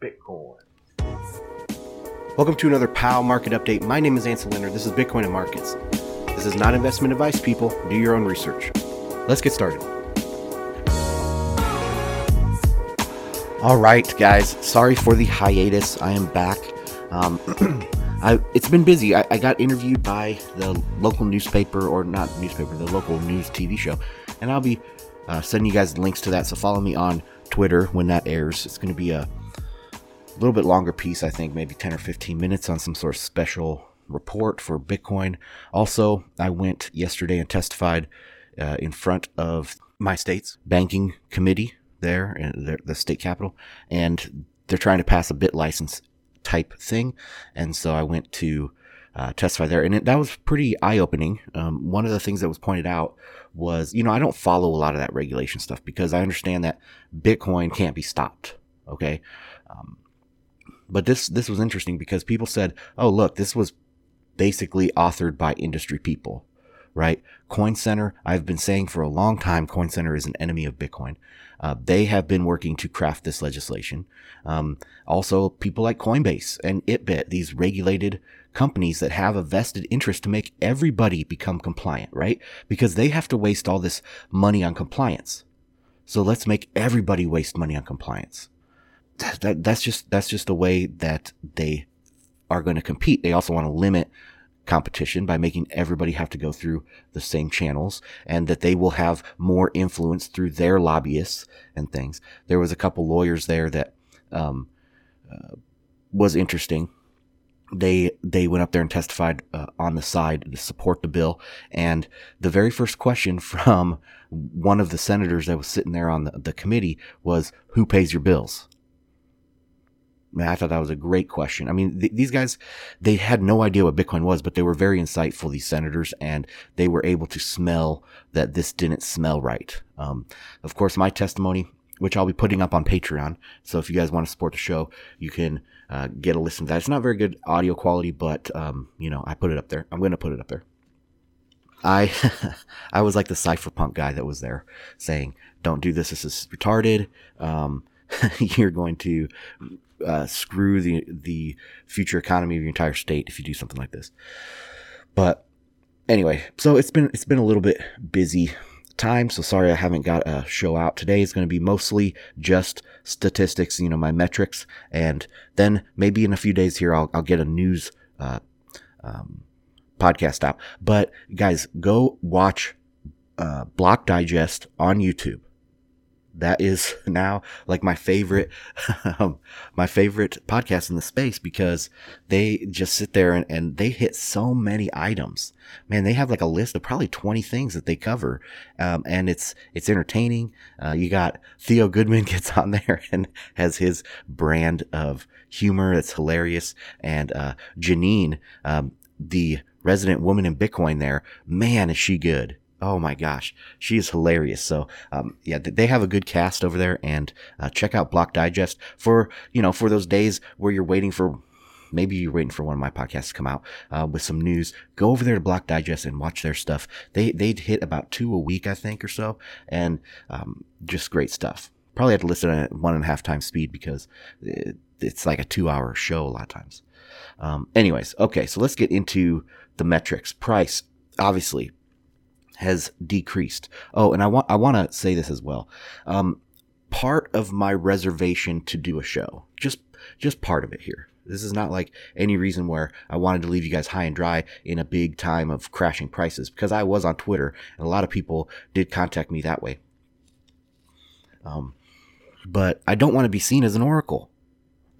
Bitcoin. Welcome to another POW Market Update. My name is Ansel Lindner. This is Bitcoin and Markets. This is not investment advice, people. Do your own research. Let's get started. All right, guys. Sorry for the hiatus. I am back. Um, I, it's been busy. I, I, got interviewed by the local newspaper, or not newspaper, the local news TV show, and I'll be uh, sending you guys links to that. So follow me on Twitter when that airs. It's going to be a little bit longer piece, I think, maybe 10 or 15 minutes on some sort of special report for Bitcoin. Also, I went yesterday and testified uh, in front of my state's banking committee there in the state capital, and they're trying to pass a BitLicense type thing. And so I went to uh, testify there, and it, that was pretty eye opening. Um, one of the things that was pointed out was, you know, I don't follow a lot of that regulation stuff because I understand that Bitcoin can't be stopped. Okay. Um, but this, this was interesting because people said, oh, look, this was basically authored by industry people, right? Coin Center, I've been saying for a long time, Coin Center is an enemy of Bitcoin. Uh, they have been working to craft this legislation. Um, also, people like Coinbase and ItBit, these regulated companies that have a vested interest to make everybody become compliant, right? Because they have to waste all this money on compliance. So let's make everybody waste money on compliance. That, that, that's just that's just the way that they are going to compete. They also want to limit competition by making everybody have to go through the same channels and that they will have more influence through their lobbyists and things. There was a couple lawyers there that um, uh, was interesting. They they went up there and testified uh, on the side to support the bill, and the very first question from one of the senators that was sitting there on the, the committee was, "Who pays your bills?" I thought that was a great question. I mean, th- these guys, they had no idea what Bitcoin was, but they were very insightful, these senators, and they were able to smell that this didn't smell right. Um, of course, my testimony, which I'll be putting up on Patreon. So if you guys want to support the show, you can uh, get a listen to that. It's not very good audio quality, but um, you know, I put it up there. I'm going to put it up there. I I was like the cypherpunk guy that was there saying, "Don't do this. This is retarded. Um, you're going to uh, screw the the future economy of your entire state if you do something like this." But anyway, so it's been it's been a little bit busy time. So sorry I haven't got a show out today. It's going to be mostly just statistics, you know, my metrics, and then maybe in a few days here I'll I'll get a news uh, um, podcast out. But guys, go watch uh, Block Digest on YouTube that is now like my favorite, um, my favorite podcast in the space because they just sit there and, and they hit so many items. Man, they have like a list of probably 20 things that they cover. Um, and it's, it's entertaining. Uh, you got Theo Goodman gets on there and has his brand of humor. It's hilarious. And, uh, Janine, um, the resident woman in Bitcoin there, man, is she good. Oh my gosh, she is hilarious. So, um, yeah, they have a good cast over there, and uh, check out Block Digest for you know for those days where you're waiting for maybe you're waiting for one of my podcasts to come out uh, with some news. Go over there to Block Digest and watch their stuff. They they'd hit about two a week, I think, or so, and um, just great stuff. Probably have to listen at one and a half times speed because it, it's like a two hour show a lot of times. Um, anyways, okay, so let's get into the metrics. Price, obviously, has decreased. Oh, and I want I want to say this as well. Um, part of my reservation to do a show, just just part of it here. This is not like any reason where I wanted to leave you guys high and dry in a big time of crashing prices because I was on Twitter and a lot of people did contact me that way. Um, but I don't want to be seen as an oracle.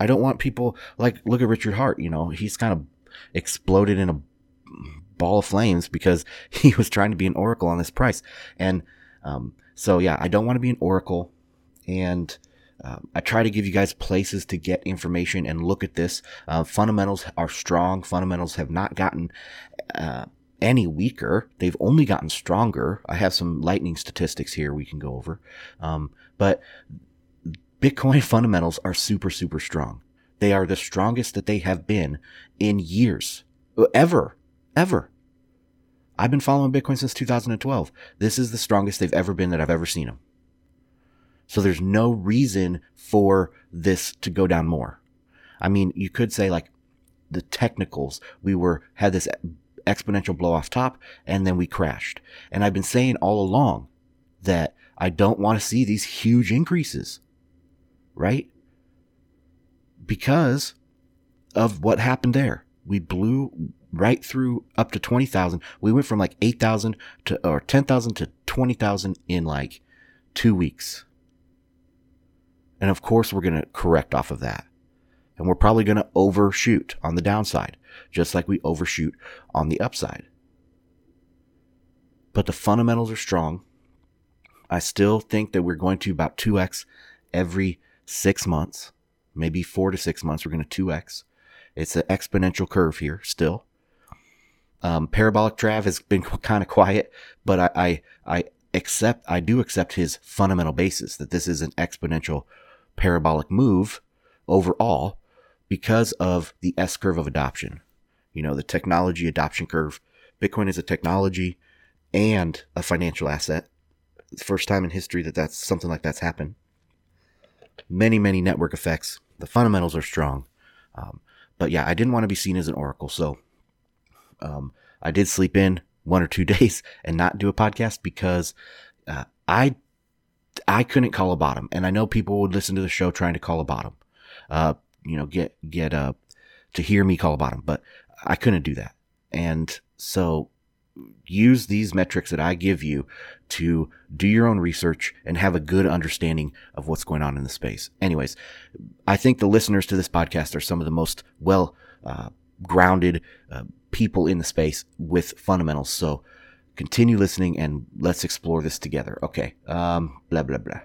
I don't want people like look at Richard Heart. You know, he's kind of exploded in a ball of flames because he was trying to be an oracle on this price. And um, so, yeah, I don't want to be an oracle. And uh, I try to give you guys places to get information and look at this. Uh, fundamentals are strong. Fundamentals have not gotten uh, any weaker. They've only gotten stronger. I have some lightning statistics here we can go over. Um, but Bitcoin fundamentals are super, super strong. They are the strongest that they have been in years, ever ever. I've been following Bitcoin since 2012. This is the strongest they've ever been that I've ever seen them. So there's no reason for this to go down more. I mean, you could say like the technicals, we were, had this exponential blow off top and then we crashed. And I've been saying all along that I don't want to see these huge increases, right? Because of what happened there. We blew right through up to 20,000. We went from like 8,000 to, or 10,000 to 20,000 in like two weeks. And of course, we're going to correct off of that. And we're probably going to overshoot on the downside, just like we overshoot on the upside. But the fundamentals are strong. I still think that we're going to about 2x every six months, maybe four to six months. We're going to 2x. It's an exponential curve here still. Um, Parabolic Trav has been kind of quiet, but I, I, I accept, I do accept his fundamental basis that this is an exponential parabolic move overall because of the S curve of adoption. You know, the technology adoption curve. Bitcoin is a technology and a financial asset. First time in history that that's something like that's happened. Many, many network effects. The fundamentals are strong. Um, but yeah, I didn't want to be seen as an oracle. So um, I did sleep in one or two days and not do a podcast because uh, I I couldn't call a bottom, and I know people would listen to the show trying to call a bottom. Uh, you know, get get uh to hear me call a bottom, but I couldn't do that, and so use these metrics that I give you to do your own research and have a good understanding of what's going on in the space. Anyways, I think the listeners to this podcast are some of the most well uh, grounded uh, people in the space with fundamentals. So continue listening and let's explore this together. Okay. Um, blah, blah, blah.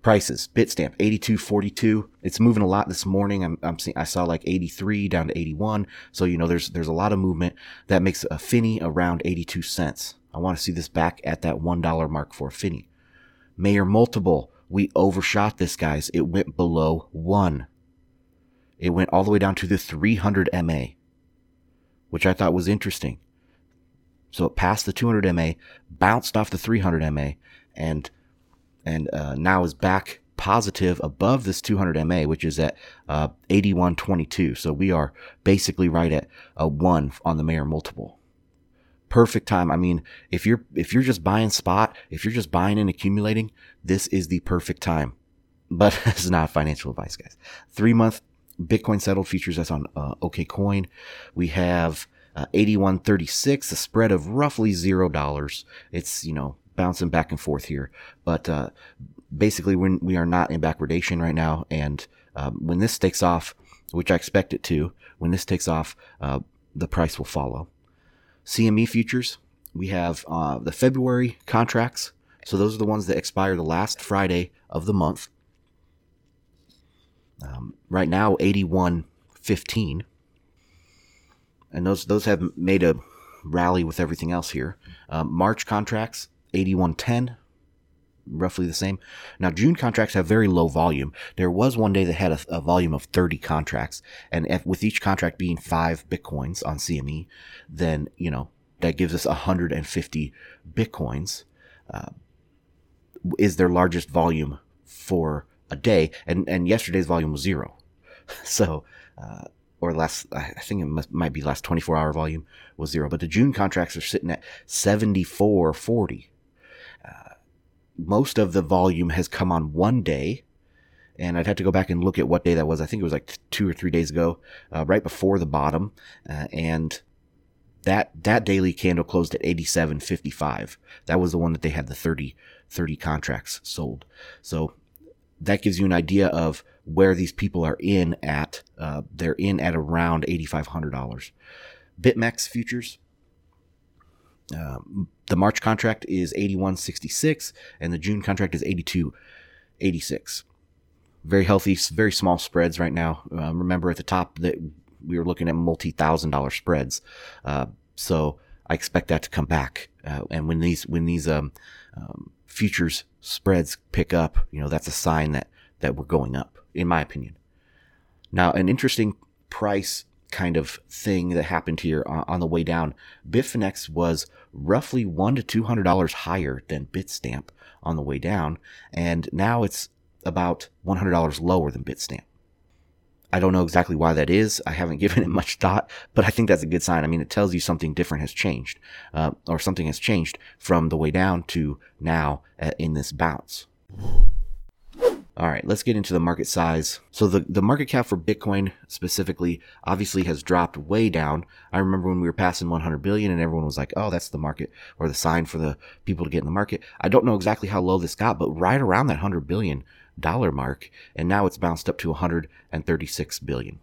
Prices, Bitstamp, 82.42. It's moving a lot this morning. I'm, I'm seeing, I saw like 83 down to 81. So, you know, there's, there's a lot of movement that makes a finney around 82 cents. I want to see this back at that $1 mark for a finney. Mayer multiple. We overshot this, guys. It went below one. It went all the way down to the 300 MA, which I thought was interesting. So it passed the 200 MA, bounced off the 300 MA, and and uh, now is back positive above this 200 MA, which is at uh, 81.22. So we are basically right at a one on the Mayer multiple. Perfect time. I mean, if you're if you're just buying spot, if you're just buying and accumulating, this is the perfect time. But it's not financial advice, guys. Three month Bitcoin settled futures that's on uh, OKCoin. We have uh, 81.36, a spread of roughly zero dollars. It's you know bouncing back and forth here, but uh, basically when we are not in backwardation right now, and um, when this takes off, which I expect it to, when this takes off, uh, the price will follow. CME futures, we have uh, the February contracts. So those are the ones that expire the last Friday of the month. Um, right now, 81.15 and those those have made a rally with everything else here. Um, March contracts, 8110, roughly the same. Now, June contracts have very low volume. There was one day that had a, a volume of 30 contracts, and if, with each contract being five bitcoins on CME, then, you know, that gives us 150 bitcoins, uh, is their largest volume for a day, and, and yesterday's volume was zero. so, uh, or last, I think it must, might be last 24 hour volume was zero, but the June contracts are sitting at 74.40. Uh, most of the volume has come on one day, and I'd have to go back and look at what day that was. I think it was like two or three days ago, uh, right before the bottom, uh, and that that daily candle closed at 87.55. That was the one that they had the 30 30 contracts sold. So that gives you an idea of where these people are in at. Uh, they're in at around $8,500. BitMEX futures. Um, the March contract is 81.66 and the June contract is 82.86. Very healthy, very small spreads right now. Uh, remember at the top that we were looking at multi thousand dollar spreads. Uh, so I expect that to come back. Uh, and when these, when these, um, um, futures spreads pick up, you know, that's a sign that, that we're going up in my opinion. Now, an interesting price kind of thing that happened here on, on the way down. Bitfinex was roughly one to two hundred dollars higher than Bitstamp on the way down, and now it's about one hundred dollars lower than Bitstamp. I don't know exactly why that is. I haven't given it much thought, but I think that's a good sign. I mean, it tells you something different has changed, uh, or something has changed from the way down to now uh, in this bounce. All right, let's get into the market size. So the, the market cap for Bitcoin specifically obviously has dropped way down. I remember when we were passing 100 billion and everyone was like, oh, that's the market or the sign for the people to get in the market. I don't know exactly how low this got, but right around that 100 billion dollar mark. And now it's bounced up to 136 billion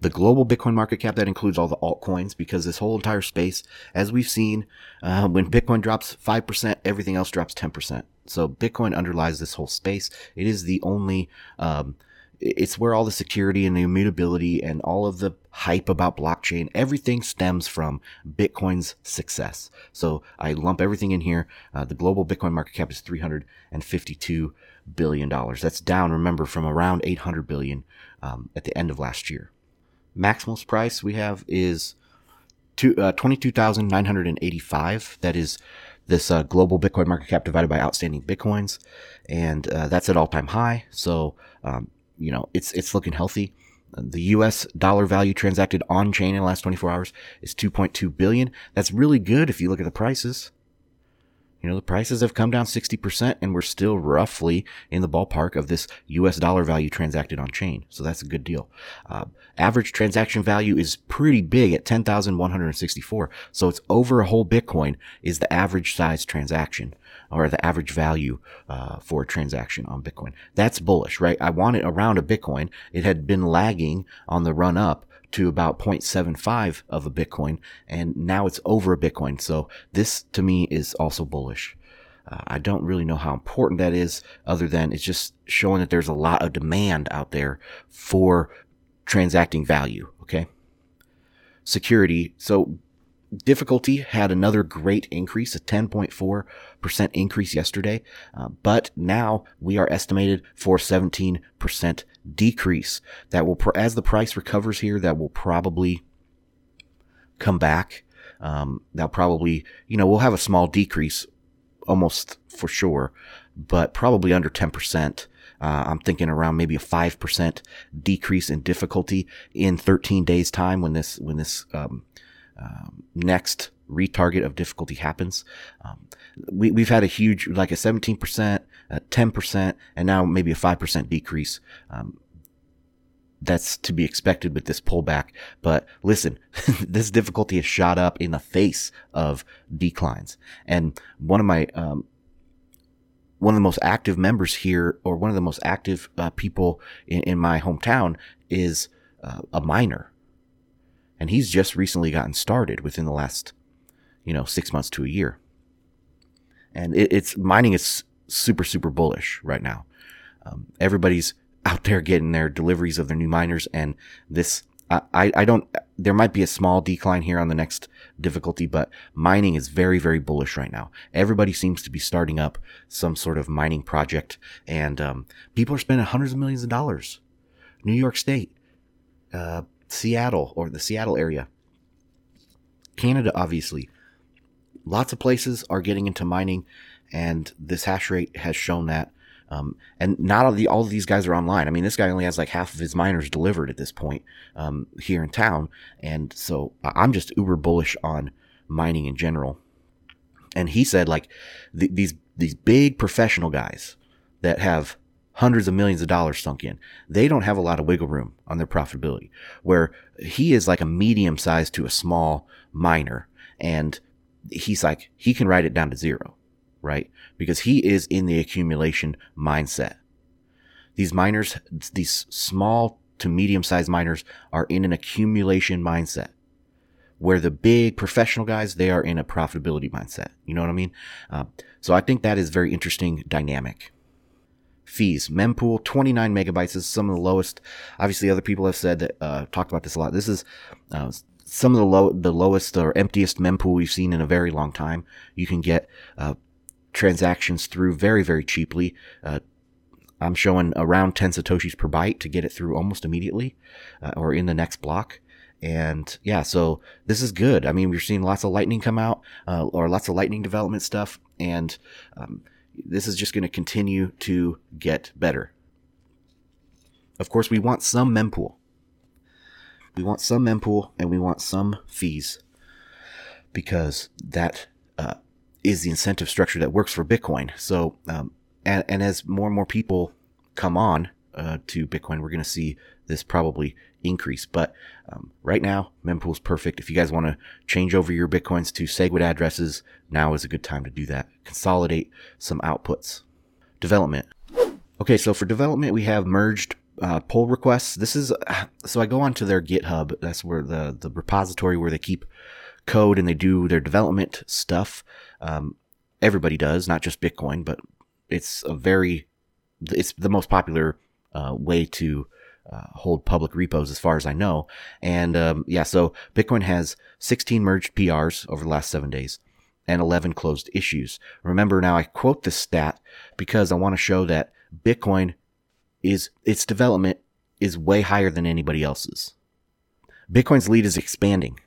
the global Bitcoin market cap that includes all the altcoins because this whole entire space, as we've seen, uh, when Bitcoin drops 5%, everything else drops 10%. So Bitcoin underlies this whole space. It is the only, um, it's where all the security and the immutability and all of the hype about blockchain, everything stems from Bitcoin's success. So I lump everything in here. Uh, the global Bitcoin market cap is 352 billion dollars. That's down, remember, from around 800 billion um, at the end of last year. Maximalist price we have is two, uh, 22,985. That is this uh, global Bitcoin market cap divided by outstanding Bitcoins, and uh, that's at all time high. So um, you know it's it's looking healthy. The U.S. dollar value transacted on chain in the last 24 hours is 2.2 billion. That's really good if you look at the prices. You know, the prices have come down 60% and we're still roughly in the ballpark of this US dollar value transacted on chain. So that's a good deal. Uh, average transaction value is pretty big at 10,164. So it's over a whole Bitcoin is the average size transaction or the average value uh, for a transaction on Bitcoin. That's bullish, right? I want it around a Bitcoin. It had been lagging on the run up to about 0.75 of a Bitcoin, and now it's over a Bitcoin. So this to me is also bullish. Uh, I don't really know how important that is, other than it's just showing that there's a lot of demand out there for transacting value. Okay. Security. So difficulty had another great increase, a 10.4% increase yesterday, uh, but now we are estimated for 17% decrease. That will, as the price recovers here, that will probably come back. Um, that'll probably, you know, we'll have a small decrease almost for sure, but probably under 10%. Uh, I'm thinking around maybe a 5% decrease in difficulty in 13 days time when this, when this, um, um, next retarget of difficulty happens. Um, we, we've had a huge, like a 17%, a 10%, and now maybe a 5% decrease. Um, that's to be expected with this pullback. But listen, this difficulty has shot up in the face of declines. And one of my, um, one of the most active members here, or one of the most active uh, people in, in, my hometown, is uh, a miner and he's just recently gotten started within the last, you know, six months to a year. And it, it's mining is super super bullish right now. Um, everybody's out there getting their deliveries of their new miners, and this I, I don't there might be a small decline here on the next difficulty, but mining is very, very bullish right now. Everybody seems to be starting up some sort of mining project and, um, people are spending hundreds of millions of dollars. New York State, uh, Seattle or the Seattle area. Canada, obviously. Lots of places are getting into mining, and this hash rate has shown that. Um, and not all, the, all of these guys are online. I mean, this guy only has like half of his miners delivered at this point um, here in town, and so I'm just uber bullish on mining in general. And he said like th- these these big professional guys that have hundreds of millions of dollars sunk in. They don't have a lot of wiggle room on their profitability, where he is like a medium size to a small miner. And he's like, he can write it down to zero, right? Because he is in the accumulation mindset. These miners, these small to medium sized miners are in an accumulation mindset where the big professional guys they are in a profitability mindset you know what i mean uh, so i think that is very interesting dynamic fees. Mempool, 29 megabytes is some of the lowest. Obviously, other people have said that, uh, talked about this a lot. This is, uh, some of the low, the lowest or emptiest mempool we've seen in a very long time. You can get, uh, transactions through very, very cheaply. Uh, I'm showing around 10 Satoshis per byte to get it through almost immediately, uh, or in the next block. And yeah, so this is good. I mean, we're seeing lots of lightning come out, uh, or lots of lightning development stuff, and um, this is just going to continue to get better. Of course, we want some mempool. We want some mempool, and we want some fees, because that uh, is the incentive structure that works for Bitcoin. So, um, and, and as more and more people come on uh, to Bitcoin, we're going to see this probably increase. But um, right now, Mempool's perfect. If you guys want to change over your Bitcoins to SegWit addresses, now is a good time to do that. Consolidate some outputs. Development. Okay, so for development, we have merged uh, pull requests. This is so I go onto their GitHub. That's where the the repository where they keep code and they do their development stuff. Um, everybody does, not just Bitcoin, but it's a very it's the most popular uh, way to uh, hold public repos as far as I know. And um, yeah, so Bitcoin has 16 merged PRs over the last seven days and 11 closed issues. Remember now, I quote this stat because I want to show that Bitcoin is its development is way higher than anybody else's. Bitcoin's lead is expanding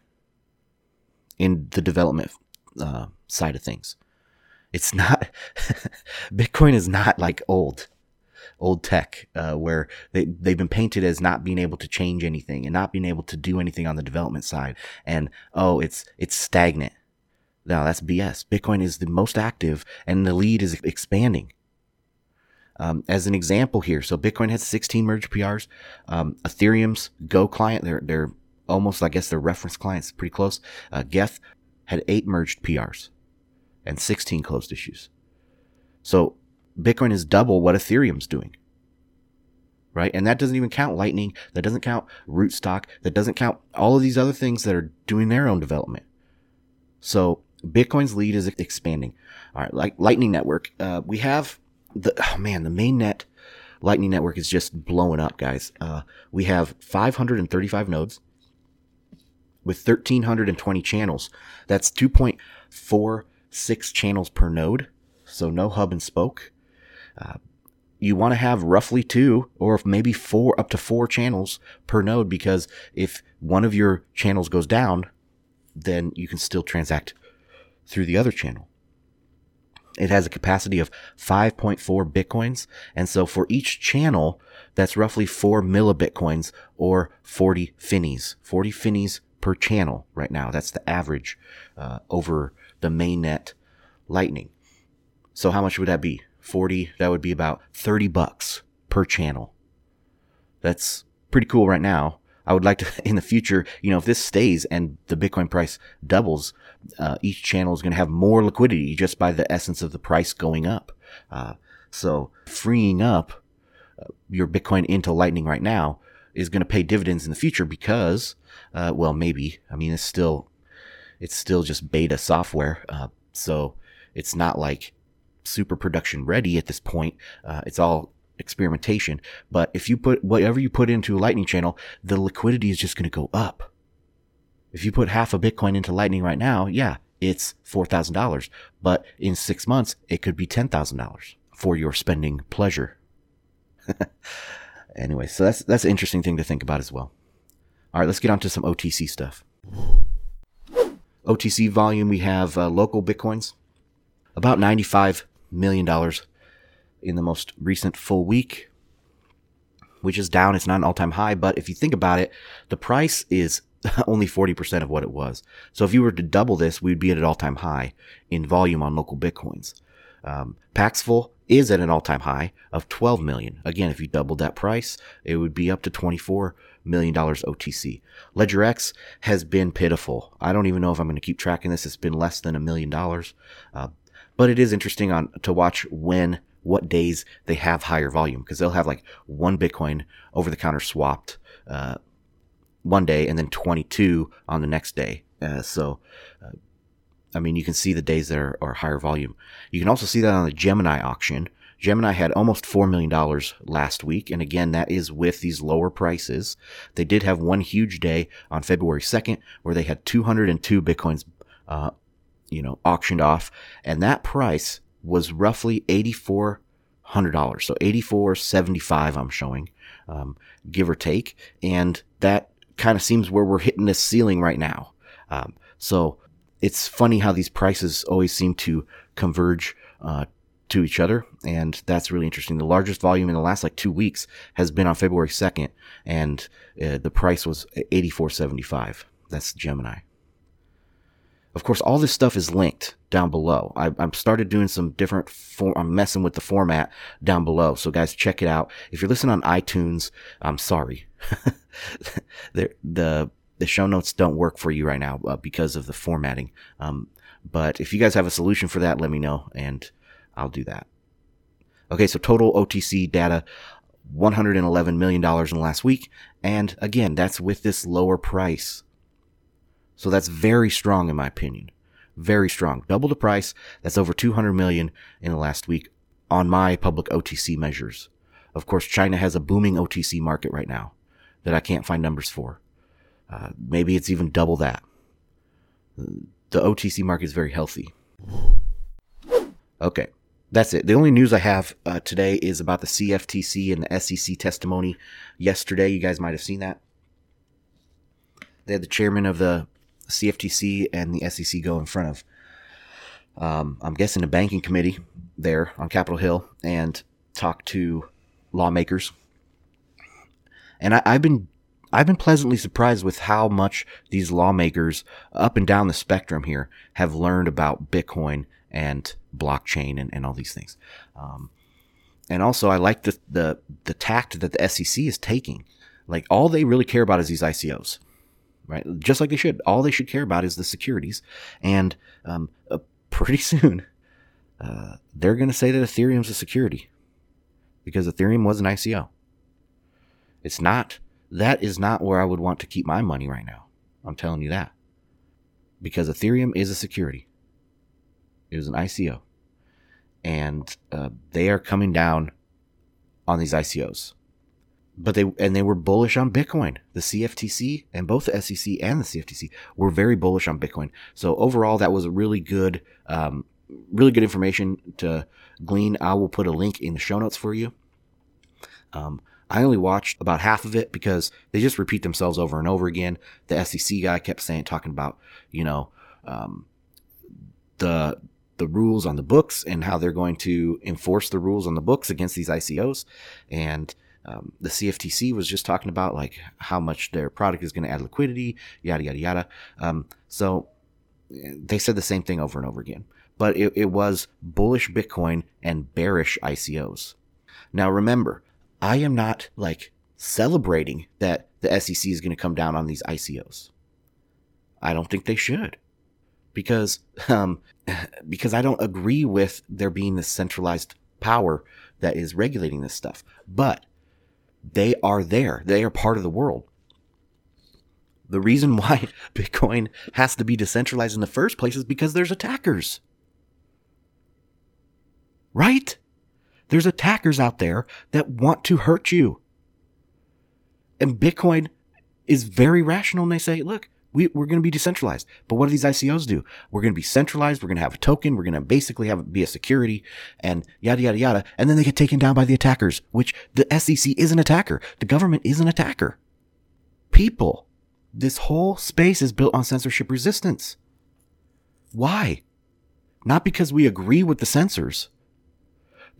in the development uh, side of things. It's not Bitcoin is not like old old tech uh, where they, they've been painted as not being able to change anything and not being able to do anything on the development side. And oh it's it's stagnant. No that's bs bitcoin is the most active and the lead is expanding. Um, as an example here so bitcoin has 16 merge prs um, ethereum's go client they're, they're almost i guess their reference clients pretty close. Uh, geth had eight merged prs and 16 closed issues. So Bitcoin is double what Ethereum's doing. Right? And that doesn't even count Lightning. That doesn't count Rootstock. That doesn't count all of these other things that are doing their own development. So Bitcoin's lead is expanding. All right. Like Lightning Network, uh, we have the, oh man, the mainnet Lightning Network is just blowing up, guys. Uh, we have 535 nodes with 1320 channels. That's 2.46 channels per node. So no hub and spoke. Uh, you want to have roughly two or maybe four up to four channels per node because if one of your channels goes down, then you can still transact through the other channel. It has a capacity of 5.4 bitcoins. And so for each channel, that's roughly four millibitcoins or 40 finnies, 40 finnies per channel right now. That's the average uh, over the mainnet lightning. So how much would that be? 40, that would be about 30 bucks per channel. That's pretty cool right now. I would like to, in the future, you know, if this stays and the Bitcoin price doubles, uh, each channel is going to have more liquidity just by the essence of the price going up. Uh, so freeing up uh, your Bitcoin into Lightning right now is going to pay dividends in the future because, uh, well, maybe. I mean, it's still, it's still just beta software. Uh, so it's not like super production ready at this point. Uh, it's all experimentation. But if you put whatever you put into a Lightning channel, the liquidity is just going to go up. If you put half a Bitcoin into Lightning right now, yeah, it's $4,000. But in six months, it could be $10,000 for your spending pleasure. anyway, so that's, that's an interesting thing to think about as well. All right, let's get on to some OTC stuff. OTC volume, we have uh, LocalBitcoins, about 95 million dollars in the most recent full week, which is down. It's not an all time high, but if you think about it, the price is only 40% of what it was. So if you were to double this, we'd be at an all time high in volume on LocalBitcoins. Um, Paxful is at an all time high of 12 million. Again, if you doubled that price, it would be up to 24 million dollars OTC. LedgerX has been pitiful. I don't even know if I'm going to keep tracking this. It's been less than a million dollars. Uh, but it is interesting on to watch when what days they have higher volume because they'll have like one Bitcoin over the counter swapped uh, one day and then 22 on the next day. Uh, so, uh, I mean, you can see the days that are, are, higher volume. You can also see that on the Gemini auction. Gemini had almost $4 million last week. And again, that is with these lower prices. They did have one huge day on February 2nd where they had 202 Bitcoins uh, you know, auctioned off, and that price was roughly eighty four hundred dollars. So eighty four seventy five. I'm showing, um, give or take, and that kind of seems where we're hitting this ceiling right now. Um, so it's funny how these prices always seem to converge uh, to each other, and that's really interesting. The largest volume in the last like two weeks has been on February second, and uh, the price was eighty four seventy five. That's Gemini. Of course, all this stuff is linked down below. I, have started doing some different form. I'm messing with the format down below. So guys, check it out. If you're listening on iTunes, I'm sorry. the, the, the show notes don't work for you right now uh, because of the formatting. Um, but if you guys have a solution for that, let me know and I'll do that. Okay. So total OTC data, $111 million in the last week. And again, that's with this lower price. So that's very strong in my opinion. Very strong. Double the price. That's over 200 million in the last week on my public OTC measures. Of course, China has a booming OTC market right now that I can't find numbers for. Uh, maybe it's even double that. The OTC market is very healthy. Okay, that's it. The only news I have uh, today is about the CFTC and the SEC testimony yesterday. You guys might have seen that. They had the chairman of the CFTC and the SEC go in front of, um, I'm guessing, a banking committee there on Capitol Hill and talk to lawmakers. And I, I've been I've been pleasantly surprised with how much these lawmakers up and down the spectrum here have learned about Bitcoin and blockchain and, and all these things. Um, and also, I like the, the the tact that the SEC is taking. Like all they really care about is these ICOs right? Just like they should. All they should care about is the securities. And um, uh, pretty soon, uh, they're going to say that Ethereum's a security because Ethereum was an ICO. It's not. That is not where I would want to keep my money right now. I'm telling you that. Because Ethereum is a security. It was an ICO. And uh, they are coming down on these ICOs but they and they were bullish on Bitcoin. The CFTC and both the SEC and the CFTC were very bullish on Bitcoin. So overall, that was a really good, um, really good information to glean. I will put a link in the show notes for you. Um, I only watched about half of it because they just repeat themselves over and over again. The SEC guy kept saying, talking about, you know, um, the the rules on the books and how they're going to enforce the rules on the books against these ICOs, and um, the CFTC was just talking about like how much their product is going to add liquidity, yada yada yada. Um, so they said the same thing over and over again, but it, it was bullish Bitcoin and bearish ICOs. Now remember, I am not like celebrating that the SEC is going to come down on these ICOs. I don't think they should because um, because I don't agree with there being this centralized power that is regulating this stuff. But they are there. They are part of the world. The reason why Bitcoin has to be decentralized in the first place is because there's attackers. Right? There's attackers out there that want to hurt you. And Bitcoin is very rational and they say, look, we, we're going to be decentralized. But what do these ICOs do? We're going to be centralized. We're going to have a token. We're going to basically have it be a security and yada, yada, yada. And then they get taken down by the attackers, which the SEC is an attacker. The government is an attacker. People, this whole space is built on censorship resistance. Why? Not because we agree with the censors,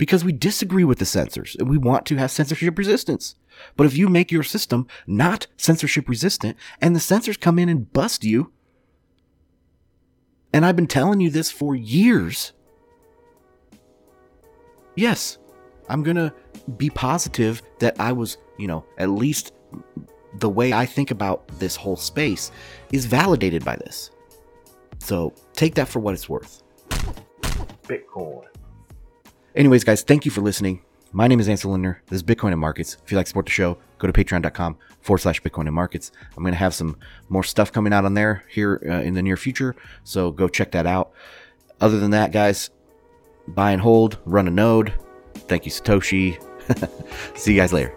because we disagree with the censors and we want to have censorship resistance. But if you make your system not censorship resistant and the censors come in and bust you, and I've been telling you this for years, yes, I'm going to be positive that I was, you know, at least the way I think about this whole space is validated by this. So take that for what it's worth. Bitcoin. Anyways, guys, thank you for listening. My name is Ansel Lindner. This is Bitcoin and Markets. If you'd like to support the show, go to patreon.com forward slash Bitcoin and Markets. I'm going to have some more stuff coming out on there here uh, in the near future. So go check that out. Other than that, guys, buy and hold, run a node. Thank you, Satoshi. See you guys later.